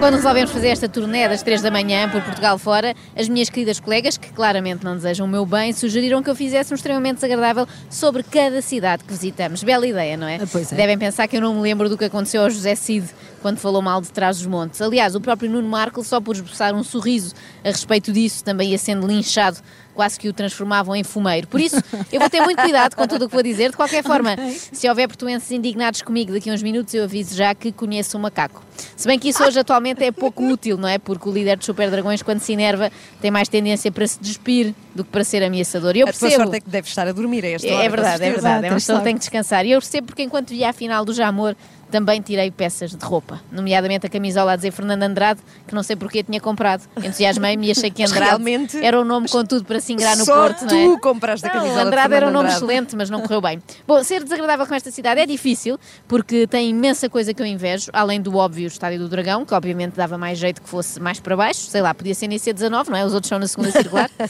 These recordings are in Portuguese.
resolvemos fazer esta turnê das 3 da manhã por Portugal fora, as minhas queridas colegas, que claramente não desejam o meu bem, sugeriram que eu fizesse um extremamente desagradável sobre cada cidade que visitamos. Bela ideia, não é? Ah, pois é. Devem pensar que eu não me lembro do que aconteceu ao José Cid quando falou mal de trás dos montes. Aliás, o próprio Nuno Marco, só por esboçar um sorriso a respeito disso, também ia sendo linchado quase que o transformavam em fumeiro. Por isso, eu vou ter muito cuidado com tudo o que vou dizer. De qualquer forma, se houver portuenses indignados comigo daqui a uns minutos, eu aviso já que conheço o macaco. Se bem que isso hoje atualmente é pouco útil, não é? Porque o líder dos Super Dragões, quando se enerva, tem mais tendência para se despir do que para ser ameaçador. E eu A tua percebo. sorte é que deve estar a dormir a esta hora. É verdade, é verdade. É uma pessoa que tem que descansar. E eu percebo porque enquanto via a final do Jamor, também tirei peças de roupa, nomeadamente a camisola a dizer Fernando Andrade, que não sei porque tinha comprado. Entusiasmei-me e achei que Andrade realmente- era um nome com tudo para se ingrar no Só Porto, não é? tu compraste a Não, camisola de Andrade era um nome Andrade. excelente, mas não correu bem. Bom, ser desagradável com esta cidade é difícil, porque tem imensa coisa que eu invejo, além do óbvio Estádio do Dragão, que obviamente dava mais jeito que fosse mais para baixo, sei lá, podia ser nem ser 19, não é? Os outros são na segunda circular.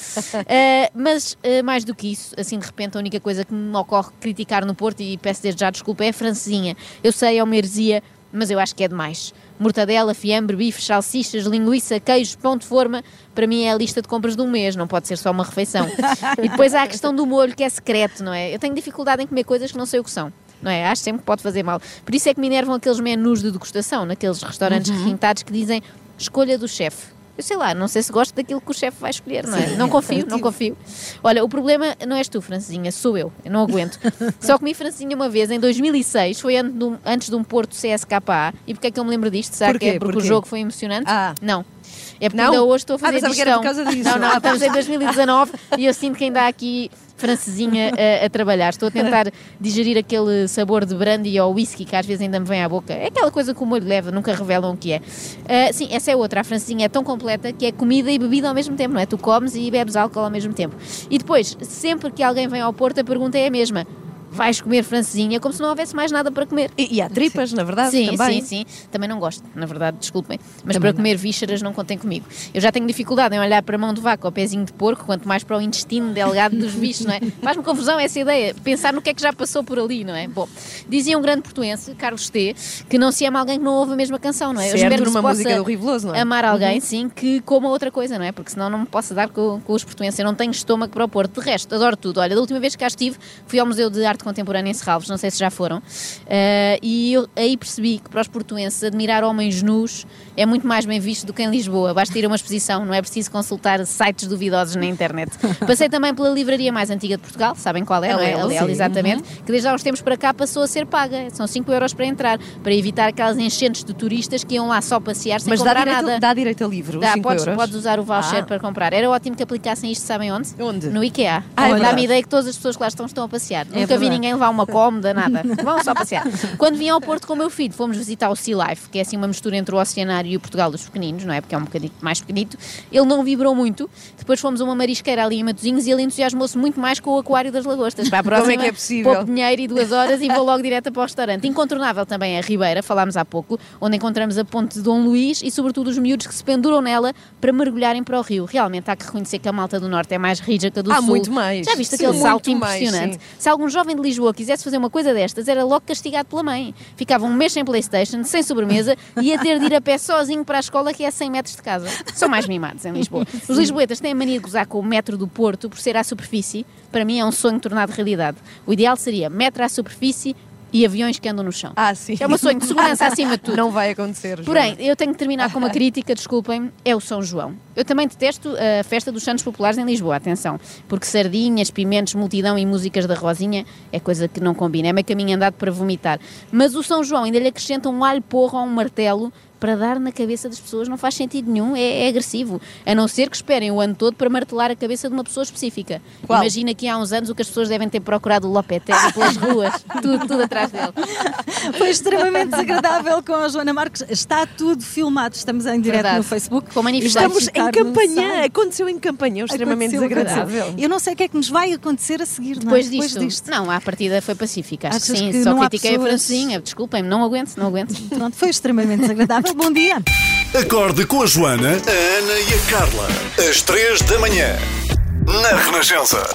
Eh, mas, eh, mais do que isso, assim de repente, a única coisa que me ocorre criticar no Porto, e peço desde já desculpa, é a francesinha. Eu sei, é uma heresia, mas eu acho que é demais. Mortadela, fiambre, bife, salsichas, linguiça, queijo, pão de forma, para mim é a lista de compras de um mês, não pode ser só uma refeição. e depois há a questão do molho, que é secreto, não é? Eu tenho dificuldade em comer coisas que não sei o que são. Não é? Acho sempre que pode fazer mal. Por isso é que me enervam aqueles menus de degustação, naqueles restaurantes requintados que dizem escolha do chefe. Eu sei lá, não sei se gosto daquilo que o chefe vai escolher, não é? Não confio, não confio. Olha, o problema não és tu, Francesinha, sou eu. Eu não aguento. Só comi Francesinha uma vez, em 2006, foi antes de um, Porto CSKA. E porquê é que eu me lembro disto? Será Porquê? que é porque Porquê? o jogo foi emocionante? Ah. Não. É porque Não? ainda hoje estou a Ah, fazer pensava que era digestão. por causa disso. Não, não, Ah, estamos em 2019 e eu sinto que ainda há aqui francesinha a, a trabalhar. Estou a tentar digerir aquele sabor de brandy ou whisky que às vezes ainda me vem à boca. É aquela coisa que o molho leva, nunca revelam o que é. Ah, sim, essa é outra. A francesinha é tão completa que é comida e bebida ao mesmo tempo, não é? Tu comes e bebes álcool ao mesmo tempo. E depois, sempre que alguém vem ao Porto, a pergunta é a mesma. Vais comer francesinha como se não houvesse mais nada para comer. E, e há tripas, na verdade, Sim, também. sim, sim. Também não gosto, na verdade, desculpem. Mas Também para não. comer vísceras não contem comigo. Eu já tenho dificuldade em olhar para a mão de vaca ou pezinho de porco, quanto mais para o intestino delgado dos bichos, não é? Faz-me confusão essa ideia, pensar no que é que já passou por ali, não é? Bom, dizia um grande portuense, Carlos T, que não se ama alguém que não ouve a mesma canção, não é? Certo, espero que numa música do Rui Veloso, não é? Amar alguém, sim, que coma outra coisa, não é? Porque senão não me posso dar com, com os portuenses. Eu não tenho estômago para o Porto. De resto, adoro tudo. Olha, da última vez que cá estive, fui ao Museu de Arte Contemporânea em Serralves, não sei se já foram, eh, e eu aí percebi que para os portuenses admirar homens nus é muito mais bem visto do que em Lisboa. Basta ir a uma exposição, não é preciso consultar sites duvidosos na internet. Passei também pela livraria mais antiga de Portugal, sabem qual é, não é? A sim. exatamente, que desde há uns tempos para cá passou a ser paga. São 5 euros para entrar, para evitar aquelas enchentes de turistas que iam lá só passear sem Mas dá comprar direito, nada. dá direito a livro, Dá, 5 podes, euros? podes usar o voucher Ah. para comprar. Era ótimo que aplicassem isto, sabem onde? Onde? No IKEA. Ah, é Dá-me verdade. a ideia que todas as pessoas que lá estão estão a passear. Nunca vi verdade. ninguém levar uma cómoda, nada. Vão só passear. Quando vim ao Porto com o meu filho, fomos visitar o Sea Life, que é assim uma mistura entre o Oceanário e o Portugal dos pequeninos, não é? Porque é um bocadinho mais pequenito. Ele não vibrou muito. Depois fomos a uma marisqueira ali em Matosinhos e ele entusiasmou-se muito mais com o aquário das lagostas. Para a próxima, Como é que é possível? pouco dinheiro e duas horas e vou logo direto para o restaurante. Incontornável também é a Ribeira, falámos há pouco, onde encontramos a ponte de Dom Luís e sobretudo os miúdos que se penduram nela para mergulharem para o rio. Realmente há que reconhecer que a malta do Norte é mais rija que a do Há Sul. muito mais. Já viste Sim, aquele salto mais, impressionante? sim. Se algum jovem de Lisboa quisesse fazer uma coisa destas, era logo castigado pela mãe. Ficava um mês sem Playstation, sem sobremesa e ia ter de ir a pé sozinho para a escola que é a 100 metros de casa. São mais mimados em Lisboa. Os lisboetas têm a mania de gozar com o metro do Porto por ser à superfície. Para mim é um sonho tornado realidade. O ideal seria metro à superfície e aviões que andam no chão. Ah, sim. É um sonho de segurança acima de tudo. Não vai acontecer. Porém, Joana. eu tenho que terminar com uma crítica, desculpem, é o São João. Eu também detesto a festa dos Santos Populares em Lisboa, atenção, porque sardinhas, pimentos, multidão e músicas da Rosinha é coisa que não combina, é meio caminho andado para vomitar. Mas o São João ainda lhe acrescenta um alho porro ou um martelo para dar na cabeça das pessoas, não faz sentido nenhum, é, é agressivo. A não ser que esperem o ano todo para martelar a cabeça de uma pessoa específica. Qual? Imagina que há uns anos o que as pessoas devem ter procurado o Lopetegui pelas ruas, tudo, tudo atrás dele. Foi extremamente desagradável com a Joana Marques. Está tudo filmado. Estamos em direto Verdade. no Facebook. Com manifestantes. Estamos em campanha. Aconteceu em campanha. É extremamente desagradável. Eu não sei o que é que nos vai acontecer a seguir, não é? Depois disto, não, a partida foi pacífica. Acho que Achas sim, que só critiquei pessoas- a Francinha. Desculpem-me, não aguento, não aguento. Pronto, foi extremamente desagradável. Bom dia. Acorde com a Joana, a Ana e a Carla. Às três da manhã. Na Renascença.